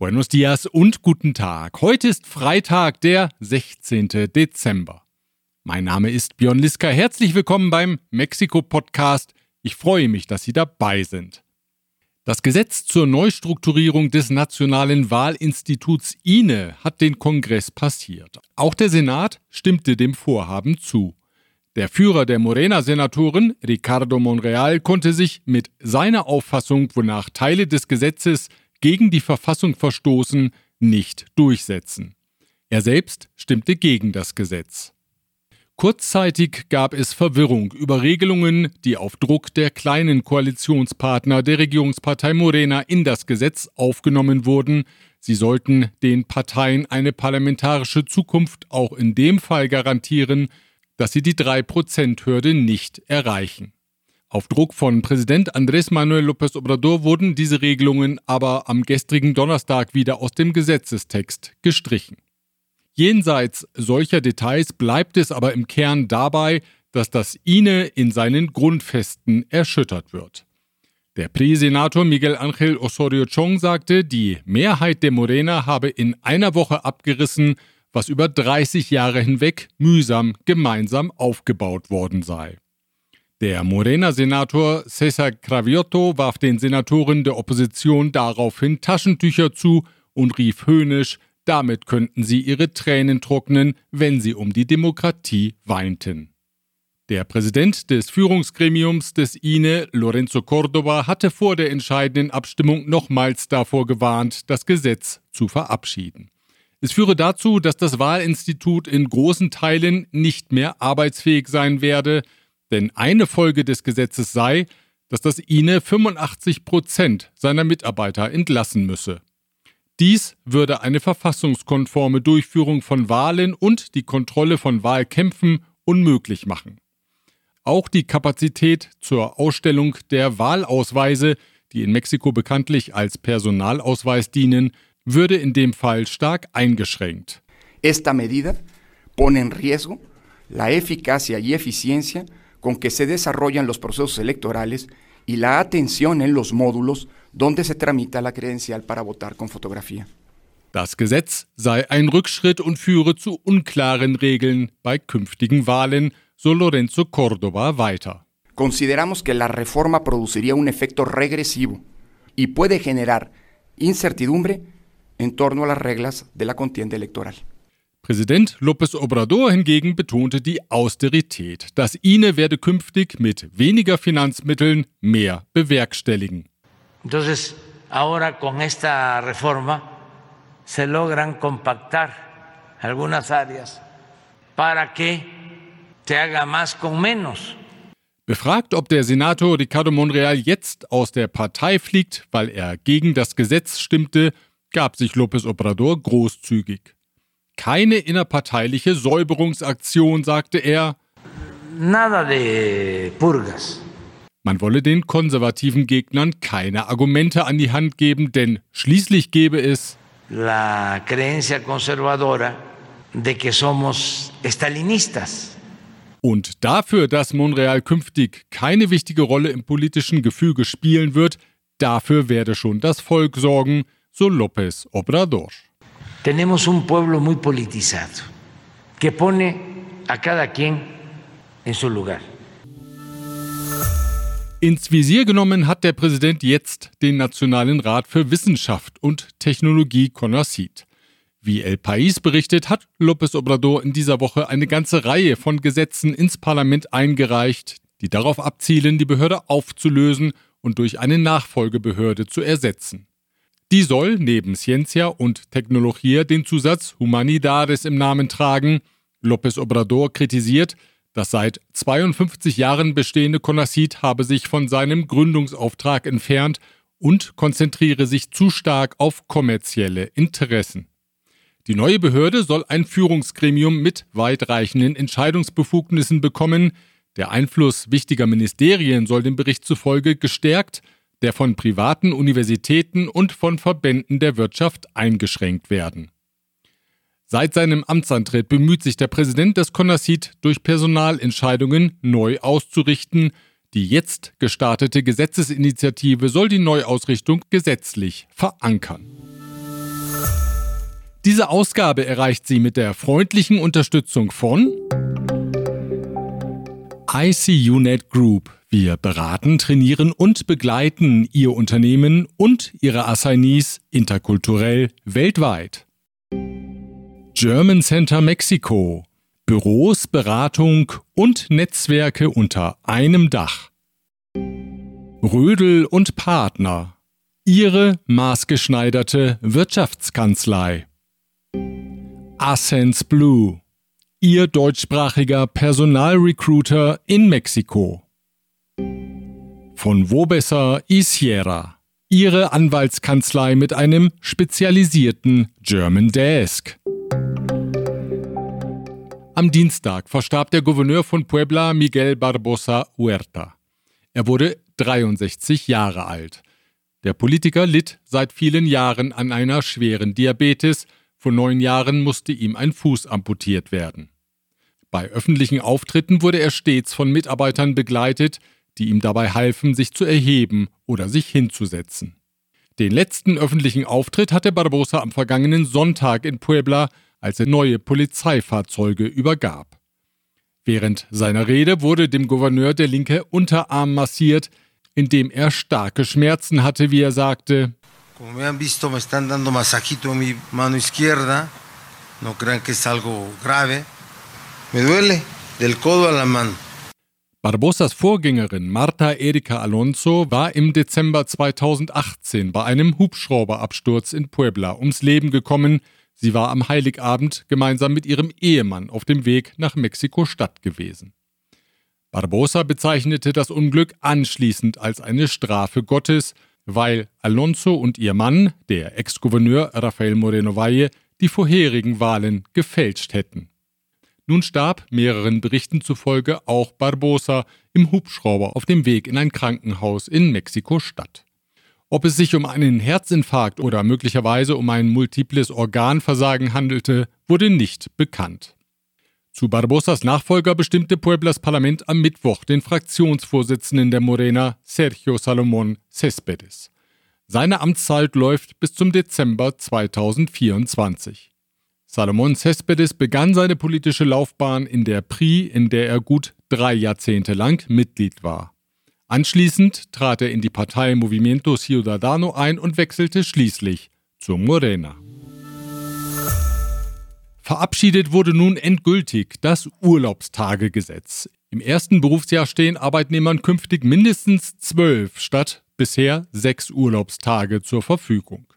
Buenos dias und guten Tag. Heute ist Freitag, der 16. Dezember. Mein Name ist Björn Liska. Herzlich willkommen beim Mexiko-Podcast. Ich freue mich, dass Sie dabei sind. Das Gesetz zur Neustrukturierung des Nationalen Wahlinstituts INE hat den Kongress passiert. Auch der Senat stimmte dem Vorhaben zu. Der Führer der Morena-Senatoren, Ricardo Monreal, konnte sich mit seiner Auffassung, wonach Teile des Gesetzes gegen die Verfassung verstoßen, nicht durchsetzen. Er selbst stimmte gegen das Gesetz. Kurzzeitig gab es Verwirrung über Regelungen, die auf Druck der kleinen Koalitionspartner der Regierungspartei Morena in das Gesetz aufgenommen wurden. Sie sollten den Parteien eine parlamentarische Zukunft auch in dem Fall garantieren, dass sie die 3%-Hürde nicht erreichen. Auf Druck von Präsident Andrés Manuel López Obrador wurden diese Regelungen aber am gestrigen Donnerstag wieder aus dem Gesetzestext gestrichen. Jenseits solcher Details bleibt es aber im Kern dabei, dass das INE in seinen Grundfesten erschüttert wird. Der Präsenator Miguel Ángel Osorio Chong sagte, die Mehrheit der Morena habe in einer Woche abgerissen, was über 30 Jahre hinweg mühsam gemeinsam aufgebaut worden sei. Der Morena-Senator Cesar Craviotto warf den Senatoren der Opposition daraufhin Taschentücher zu und rief höhnisch, damit könnten sie ihre Tränen trocknen, wenn sie um die Demokratie weinten. Der Präsident des Führungsgremiums des INE, Lorenzo Córdoba, hatte vor der entscheidenden Abstimmung nochmals davor gewarnt, das Gesetz zu verabschieden. Es führe dazu, dass das Wahlinstitut in großen Teilen nicht mehr arbeitsfähig sein werde, denn eine Folge des Gesetzes sei, dass das INE 85 Prozent seiner Mitarbeiter entlassen müsse. Dies würde eine verfassungskonforme Durchführung von Wahlen und die Kontrolle von Wahlkämpfen unmöglich machen. Auch die Kapazität zur Ausstellung der Wahlausweise, die in Mexiko bekanntlich als Personalausweis dienen, würde in dem Fall stark eingeschränkt. Esta medida pone en riesgo la eficacia y eficiencia con que se desarrollan los procesos electorales y la atención en los módulos donde se tramita la credencial para votar con fotografía. Das Gesetz sei ein Rückschritt und führe zu unklaren Regeln bei künftigen Wahlen, so Lorenzo Córdoba weiter. Consideramos que la reforma produciría un efecto regresivo y puede generar incertidumbre en torno a las reglas de la contienda electoral. Präsident López Obrador hingegen betonte die Austerität. Das INE werde künftig mit weniger Finanzmitteln mehr bewerkstelligen. Entonces, ahora con esta reforma se logran compactar algunas áreas para que se haga más con menos. Befragt, ob der Senator Ricardo Monreal jetzt aus der Partei fliegt, weil er gegen das Gesetz stimmte, gab sich López Obrador großzügig keine innerparteiliche Säuberungsaktion, sagte er. Nada de purgas. Man wolle den konservativen Gegnern keine Argumente an die Hand geben, denn schließlich gebe es la creencia conservadora de que somos estalinistas. Und dafür, dass Monreal künftig keine wichtige Rolle im politischen Gefüge spielen wird, dafür werde schon das Volk sorgen, so López Obrador. Tenemos un pueblo muy politizado que pone a cada quien en su lugar. Ins Visier genommen hat der Präsident jetzt den Nationalen Rat für Wissenschaft und Technologie CONACYT. Wie El País berichtet, hat López Obrador in dieser Woche eine ganze Reihe von Gesetzen ins Parlament eingereicht, die darauf abzielen, die Behörde aufzulösen und durch eine Nachfolgebehörde zu ersetzen. Die soll neben Ciencia und Technologia den Zusatz Humanidades im Namen tragen. López Obrador kritisiert, das seit 52 Jahren bestehende CONACYT habe sich von seinem Gründungsauftrag entfernt und konzentriere sich zu stark auf kommerzielle Interessen. Die neue Behörde soll ein Führungsgremium mit weitreichenden Entscheidungsbefugnissen bekommen. Der Einfluss wichtiger Ministerien soll dem Bericht zufolge gestärkt der von privaten Universitäten und von Verbänden der Wirtschaft eingeschränkt werden. Seit seinem Amtsantritt bemüht sich der Präsident des CONACYT, durch Personalentscheidungen neu auszurichten. Die jetzt gestartete Gesetzesinitiative soll die Neuausrichtung gesetzlich verankern. Diese Ausgabe erreicht sie mit der freundlichen Unterstützung von ICUNet Group. Wir beraten, trainieren und begleiten Ihr Unternehmen und Ihre Assignees interkulturell weltweit. German Center Mexiko. Büros, Beratung und Netzwerke unter einem Dach. Rödel und Partner. Ihre maßgeschneiderte Wirtschaftskanzlei. Ascens Blue, Ihr deutschsprachiger Personalrecruiter in Mexiko. Von Wobesser y Sierra, Ihre Anwaltskanzlei mit einem spezialisierten German Desk. Am Dienstag verstarb der Gouverneur von Puebla Miguel Barbosa Huerta. Er wurde 63 Jahre alt. Der Politiker litt seit vielen Jahren an einer schweren Diabetes, vor neun Jahren musste ihm ein Fuß amputiert werden. Bei öffentlichen Auftritten wurde er stets von Mitarbeitern begleitet, die ihm dabei halfen, sich zu erheben oder sich hinzusetzen. Den letzten öffentlichen Auftritt hatte Barbosa am vergangenen Sonntag in Puebla, als er neue Polizeifahrzeuge übergab. Während seiner Rede wurde dem Gouverneur der linke Unterarm massiert, indem er starke Schmerzen hatte, wie er sagte. Como me han visto, me masajito en mi mano izquierda. No crean que es algo grave. Me duele del codo a la mano. Barbosas Vorgängerin Marta Erika Alonso war im Dezember 2018 bei einem Hubschrauberabsturz in Puebla ums Leben gekommen. Sie war am Heiligabend gemeinsam mit ihrem Ehemann auf dem Weg nach Mexiko-Stadt gewesen. Barbosa bezeichnete das Unglück anschließend als eine Strafe Gottes weil Alonso und ihr Mann, der Ex-Gouverneur Rafael Moreno Valle, die vorherigen Wahlen gefälscht hätten. Nun starb mehreren Berichten zufolge auch Barbosa im Hubschrauber auf dem Weg in ein Krankenhaus in Mexiko-Stadt. Ob es sich um einen Herzinfarkt oder möglicherweise um ein multiples Organversagen handelte, wurde nicht bekannt. Zu Barbosas Nachfolger bestimmte Pueblas Parlament am Mittwoch den Fraktionsvorsitzenden der Morena, Sergio Salomón Céspedes. Seine Amtszeit läuft bis zum Dezember 2024. Salomón Céspedes begann seine politische Laufbahn in der PRI, in der er gut drei Jahrzehnte lang Mitglied war. Anschließend trat er in die Partei Movimiento Ciudadano ein und wechselte schließlich zur Morena. Verabschiedet wurde nun endgültig das Urlaubstagegesetz. Im ersten Berufsjahr stehen Arbeitnehmern künftig mindestens zwölf statt bisher sechs Urlaubstage zur Verfügung.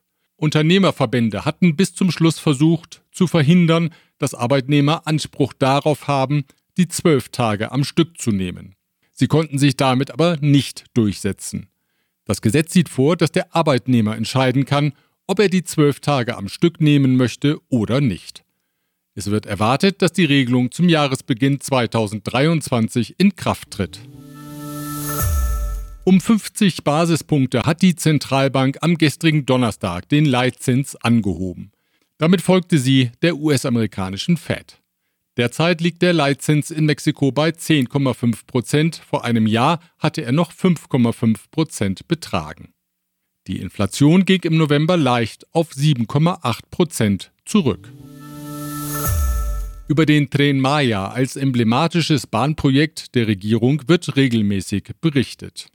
Unternehmerverbände hatten bis zum Schluss versucht zu verhindern, dass Arbeitnehmer Anspruch darauf haben, die zwölf Tage am Stück zu nehmen. Sie konnten sich damit aber nicht durchsetzen. Das Gesetz sieht vor, dass der Arbeitnehmer entscheiden kann, ob er die zwölf Tage am Stück nehmen möchte oder nicht. Es wird erwartet, dass die Regelung zum Jahresbeginn 2023 in Kraft tritt. Um 50 Basispunkte hat die Zentralbank am gestrigen Donnerstag den Leitzins angehoben. Damit folgte sie der US-amerikanischen Fed. Derzeit liegt der Leitzins in Mexiko bei 10,5 Prozent. Vor einem Jahr hatte er noch 5,5 Prozent betragen. Die Inflation ging im November leicht auf 7,8 Prozent zurück. Über den Tren Maya als emblematisches Bahnprojekt der Regierung wird regelmäßig berichtet.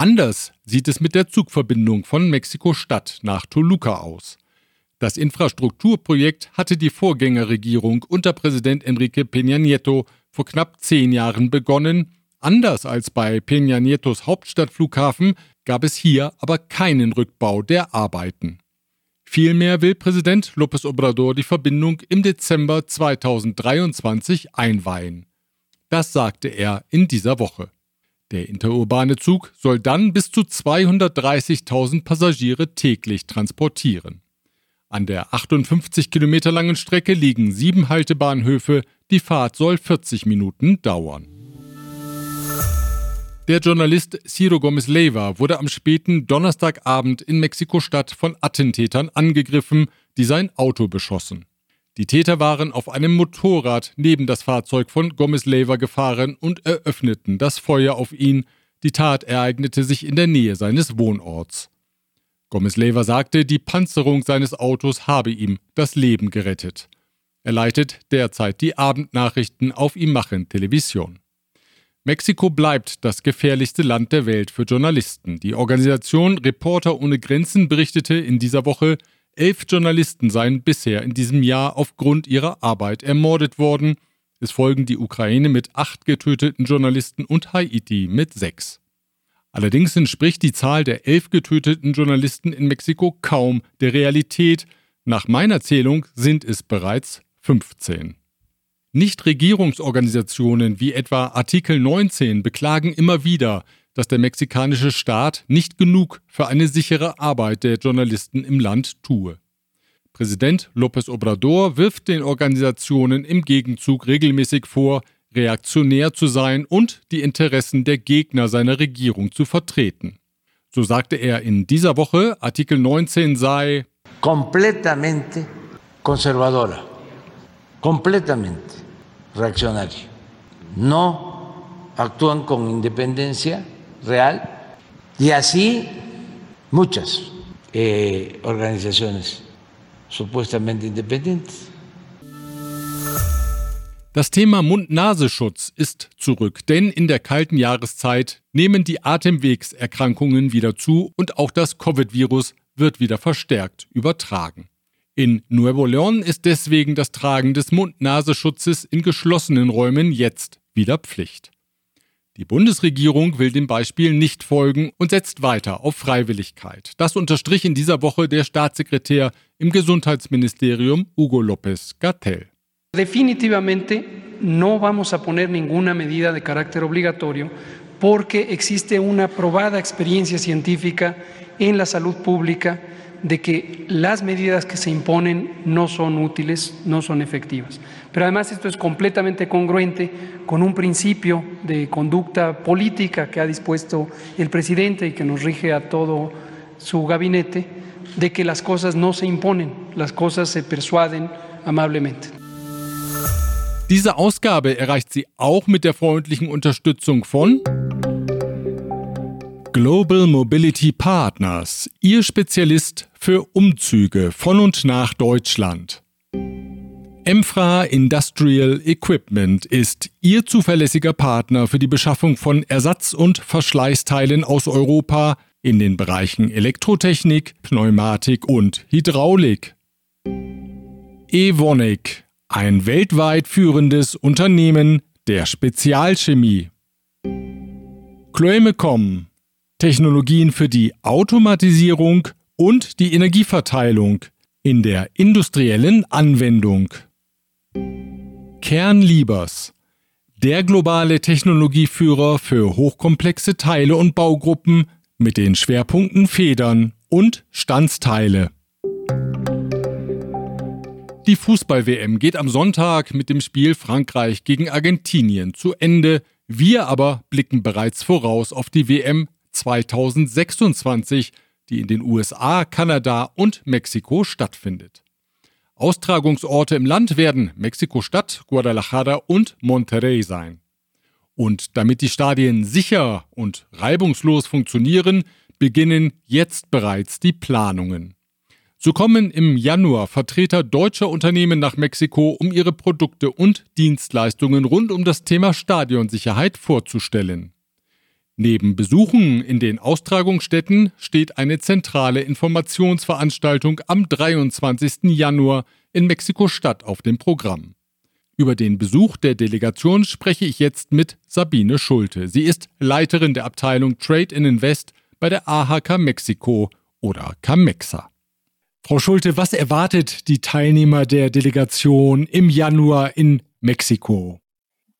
Anders sieht es mit der Zugverbindung von Mexiko-Stadt nach Toluca aus. Das Infrastrukturprojekt hatte die Vorgängerregierung unter Präsident Enrique Peña Nieto vor knapp zehn Jahren begonnen. Anders als bei Peña Nietos Hauptstadtflughafen gab es hier aber keinen Rückbau der Arbeiten. Vielmehr will Präsident López Obrador die Verbindung im Dezember 2023 einweihen. Das sagte er in dieser Woche. Der interurbane Zug soll dann bis zu 230.000 Passagiere täglich transportieren. An der 58 Kilometer langen Strecke liegen sieben Haltebahnhöfe, die Fahrt soll 40 Minuten dauern. Der Journalist Ciro Gomez Leiva wurde am späten Donnerstagabend in Mexiko-Stadt von Attentätern angegriffen, die sein Auto beschossen. Die Täter waren auf einem Motorrad neben das Fahrzeug von Gomez Leiva gefahren und eröffneten das Feuer auf ihn. Die Tat ereignete sich in der Nähe seines Wohnorts. Gomez Leiva sagte, die Panzerung seines Autos habe ihm das Leben gerettet. Er leitet derzeit die Abendnachrichten auf Imagen Television. Mexiko bleibt das gefährlichste Land der Welt für Journalisten. Die Organisation Reporter ohne Grenzen berichtete in dieser Woche, elf Journalisten seien bisher in diesem Jahr aufgrund ihrer Arbeit ermordet worden. Es folgen die Ukraine mit acht getöteten Journalisten und Haiti mit sechs. Allerdings entspricht die Zahl der elf getöteten Journalisten in Mexiko kaum der Realität. Nach meiner Zählung sind es bereits 15. Nichtregierungsorganisationen wie etwa Artikel 19 beklagen immer wieder, dass der mexikanische Staat nicht genug für eine sichere Arbeit der Journalisten im Land tue. Präsident López Obrador wirft den Organisationen im Gegenzug regelmäßig vor, reaktionär zu sein und die Interessen der Gegner seiner Regierung zu vertreten. So sagte er in dieser Woche, Artikel 19 sei completamente conservadora, completamente reaccionario. No actúan con independencia real y así muchas eh, organizaciones supuestamente independientes. Das Thema Mund-Nasenschutz ist zurück, denn in der kalten Jahreszeit nehmen die Atemwegserkrankungen wieder zu und auch das Covid-Virus wird wieder verstärkt übertragen. In Nuevo León ist deswegen das Tragen des Mund-Nasenschutzes in geschlossenen Räumen jetzt wieder Pflicht. Die Bundesregierung will dem Beispiel nicht folgen und setzt weiter auf Freiwilligkeit. Das unterstrich in dieser Woche der Staatssekretär im Gesundheitsministerium Hugo López Gatell. Definitivamente no vamos a poner ninguna medida de carácter obligatorio porque existe una probada experiencia científica en la salud pública de que las medidas que se imponen no son útiles, no son efectivas. Pero además esto es completamente congruente con un principio de conducta política que ha dispuesto el presidente y que nos rige a todo su gabinete, de que las cosas no se imponen, las cosas se persuaden amablemente. Diese Ausgabe erreicht sie auch mit der freundlichen Unterstützung von Global Mobility Partners, Ihr Spezialist für Umzüge von und nach Deutschland. Emfra Industrial Equipment ist Ihr zuverlässiger Partner für die Beschaffung von Ersatz- und Verschleißteilen aus Europa in den Bereichen Elektrotechnik, Pneumatik und Hydraulik. Evonik ein weltweit führendes Unternehmen der Spezialchemie. Chloemecom, Technologien für die Automatisierung und die Energieverteilung in der industriellen Anwendung. Kernliebers, der globale Technologieführer für hochkomplexe Teile und Baugruppen mit den Schwerpunkten Federn und Standsteile. Die Fußball-WM geht am Sonntag mit dem Spiel Frankreich gegen Argentinien zu Ende. Wir aber blicken bereits voraus auf die WM 2026, die in den USA, Kanada und Mexiko stattfindet. Austragungsorte im Land werden Mexiko-Stadt, Guadalajara und Monterrey sein. Und damit die Stadien sicher und reibungslos funktionieren, beginnen jetzt bereits die Planungen. So kommen im Januar Vertreter deutscher Unternehmen nach Mexiko, um ihre Produkte und Dienstleistungen rund um das Thema Stadionsicherheit vorzustellen. Neben Besuchen in den Austragungsstätten steht eine zentrale Informationsveranstaltung am 23. Januar in Mexiko-Stadt auf dem Programm. Über den Besuch der Delegation spreche ich jetzt mit Sabine Schulte. Sie ist Leiterin der Abteilung Trade and Invest bei der AHK Mexiko oder CAMEXA. Frau Schulte, was erwartet die Teilnehmer der Delegation im Januar in Mexiko?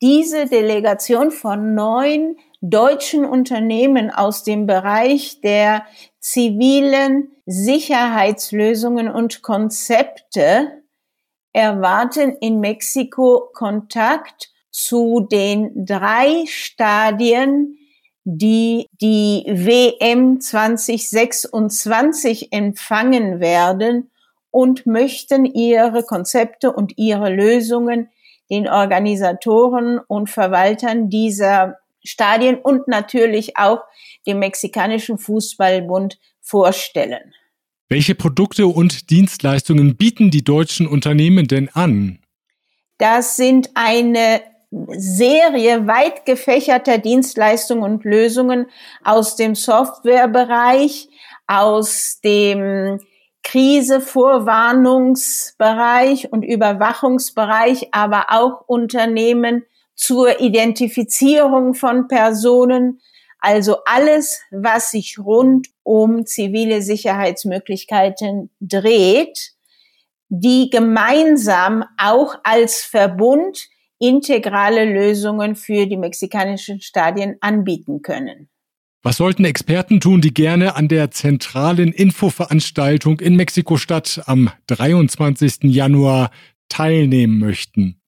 Diese Delegation von neun deutschen Unternehmen aus dem Bereich der zivilen Sicherheitslösungen und Konzepte erwarten in Mexiko Kontakt zu den drei Stadien die die WM 2026 empfangen werden und möchten ihre Konzepte und ihre Lösungen den Organisatoren und Verwaltern dieser Stadien und natürlich auch dem Mexikanischen Fußballbund vorstellen. Welche Produkte und Dienstleistungen bieten die deutschen Unternehmen denn an? Das sind eine Serie weit gefächerter Dienstleistungen und Lösungen aus dem Softwarebereich, aus dem Krisevorwarnungsbereich und Überwachungsbereich, aber auch Unternehmen zur Identifizierung von Personen, also alles, was sich rund um zivile Sicherheitsmöglichkeiten dreht, die gemeinsam auch als Verbund integrale Lösungen für die mexikanischen Stadien anbieten können. Was sollten Experten tun, die gerne an der zentralen Infoveranstaltung in Mexiko-Stadt am 23. Januar teilnehmen möchten?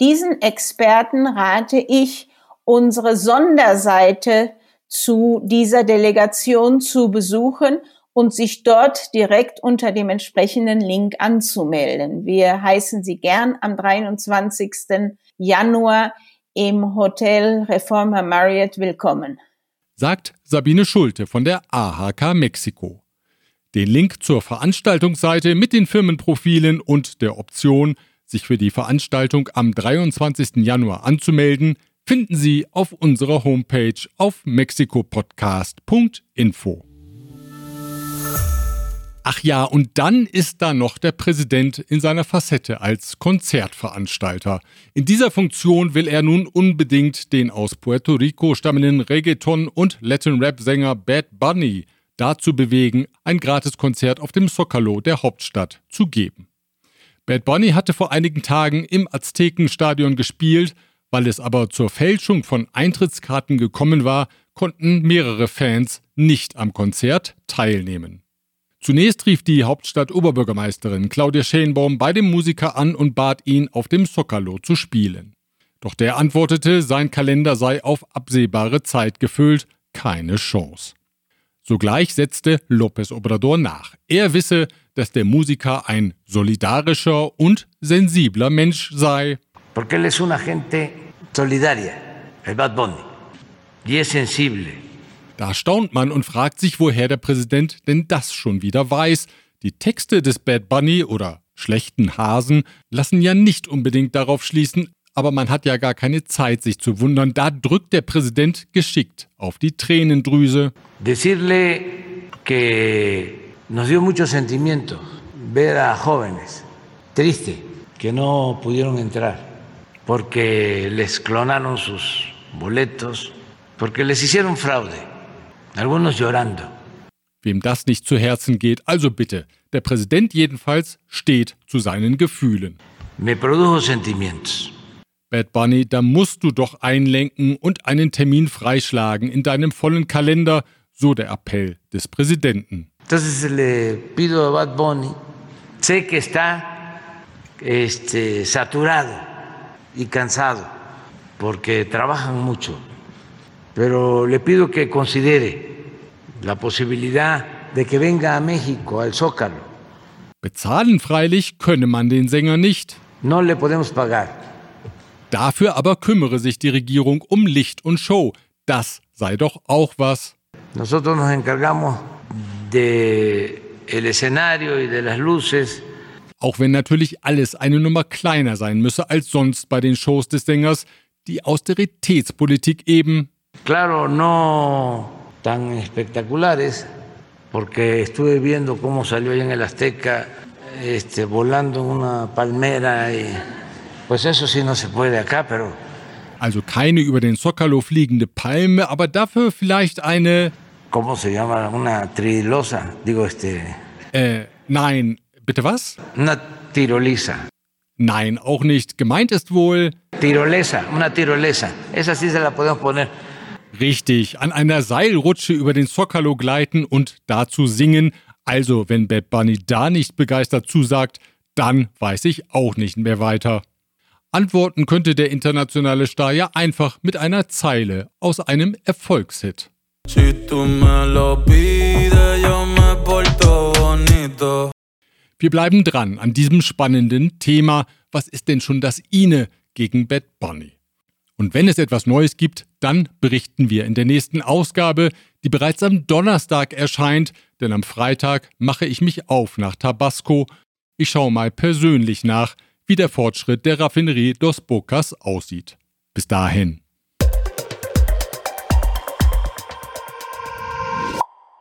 Diesen Experten rate ich, unsere Sonderseite zu dieser Delegation zu besuchen und sich dort direkt unter dem entsprechenden Link anzumelden. Wir heißen Sie gern am 23. Januar im Hotel Reforma Marriott willkommen. Sagt Sabine Schulte von der AHK Mexiko. Den Link zur Veranstaltungsseite mit den Firmenprofilen und der Option, sich für die Veranstaltung am 23. Januar anzumelden, finden Sie auf unserer Homepage auf mexikopodcast.info. Ach ja, und dann ist da noch der Präsident in seiner Facette als Konzertveranstalter. In dieser Funktion will er nun unbedingt den aus Puerto Rico stammenden Reggaeton- und Latin-Rap-Sänger Bad Bunny dazu bewegen, ein Gratiskonzert auf dem Zocalo der Hauptstadt zu geben. Bad Bunny hatte vor einigen Tagen im Aztekenstadion gespielt, weil es aber zur Fälschung von Eintrittskarten gekommen war, konnten mehrere Fans nicht am Konzert teilnehmen. Zunächst rief die Hauptstadt-Oberbürgermeisterin Claudia Schenbaum bei dem Musiker an und bat ihn, auf dem Zocalo zu spielen. Doch der antwortete, sein Kalender sei auf absehbare Zeit gefüllt, keine Chance. Sogleich setzte López Obrador nach. Er wisse, dass der Musiker ein solidarischer und sensibler Mensch sei. Porque él es una gente solidaria, el Bad Bunny, y es sensible. Da staunt man und fragt sich, woher der Präsident denn das schon wieder weiß. Die Texte des Bad Bunny oder schlechten Hasen lassen ja nicht unbedingt darauf schließen, aber man hat ja gar keine Zeit, sich zu wundern. Da drückt der Präsident geschickt auf die Tränendrüse. Decirle que nos dio mucho sentimiento ver a jóvenes triste que no pudieron entrar porque les clonaron sus boletos, porque les hicieron fraude algunos llorando. Wem das nicht zu Herzen geht, also bitte. Der Präsident jedenfalls steht zu seinen Gefühlen. Me produjo sentimientos. Bad Bunny, da musst du doch einlenken und einen Termin freischlagen in deinem vollen Kalender, so der Appell des Präsidenten. Entonces le pido a Bad Bunny, sé que está este, saturado y cansado porque trabajan mucho pero le pido que considere la posibilidad de que venga a México, al Zócalo. Bezahlen freilich könne man den Sänger nicht. No le podemos pagar. Dafür aber kümmere sich die Regierung um Licht und Show. Das sei doch auch was. Nosotros nos encargamos de el escenario y de las luces. Auch wenn natürlich alles eine Nummer kleiner sein müsse als sonst bei den Shows des Sängers, die Austeritätspolitik eben Claro, no tan espectaculares, porque estuve viendo cómo salió ahí en el Azteca este, volando una palmera y pues eso sí no se puede acá, pero... Also keine über den Zocalo fliegende Palme, aber dafür vielleicht eine... ¿Cómo se llama? Una trilosa, digo este... Äh, nein, bitte was? Una tirolisa. Nein, auch nicht. Gemeint ist wohl... Tirolesa, una tirolesa. Esa sí se la podemos poner. Richtig, an einer Seilrutsche über den Zocalo gleiten und dazu singen. Also, wenn Bad Bunny da nicht begeistert zusagt, dann weiß ich auch nicht mehr weiter. Antworten könnte der internationale Star ja einfach mit einer Zeile aus einem Erfolgshit. Wir bleiben dran an diesem spannenden Thema. Was ist denn schon das Ine gegen Bad Bunny? Und wenn es etwas Neues gibt, dann berichten wir in der nächsten Ausgabe, die bereits am Donnerstag erscheint, denn am Freitag mache ich mich auf nach Tabasco. Ich schaue mal persönlich nach, wie der Fortschritt der Raffinerie Dos Bocas aussieht. Bis dahin.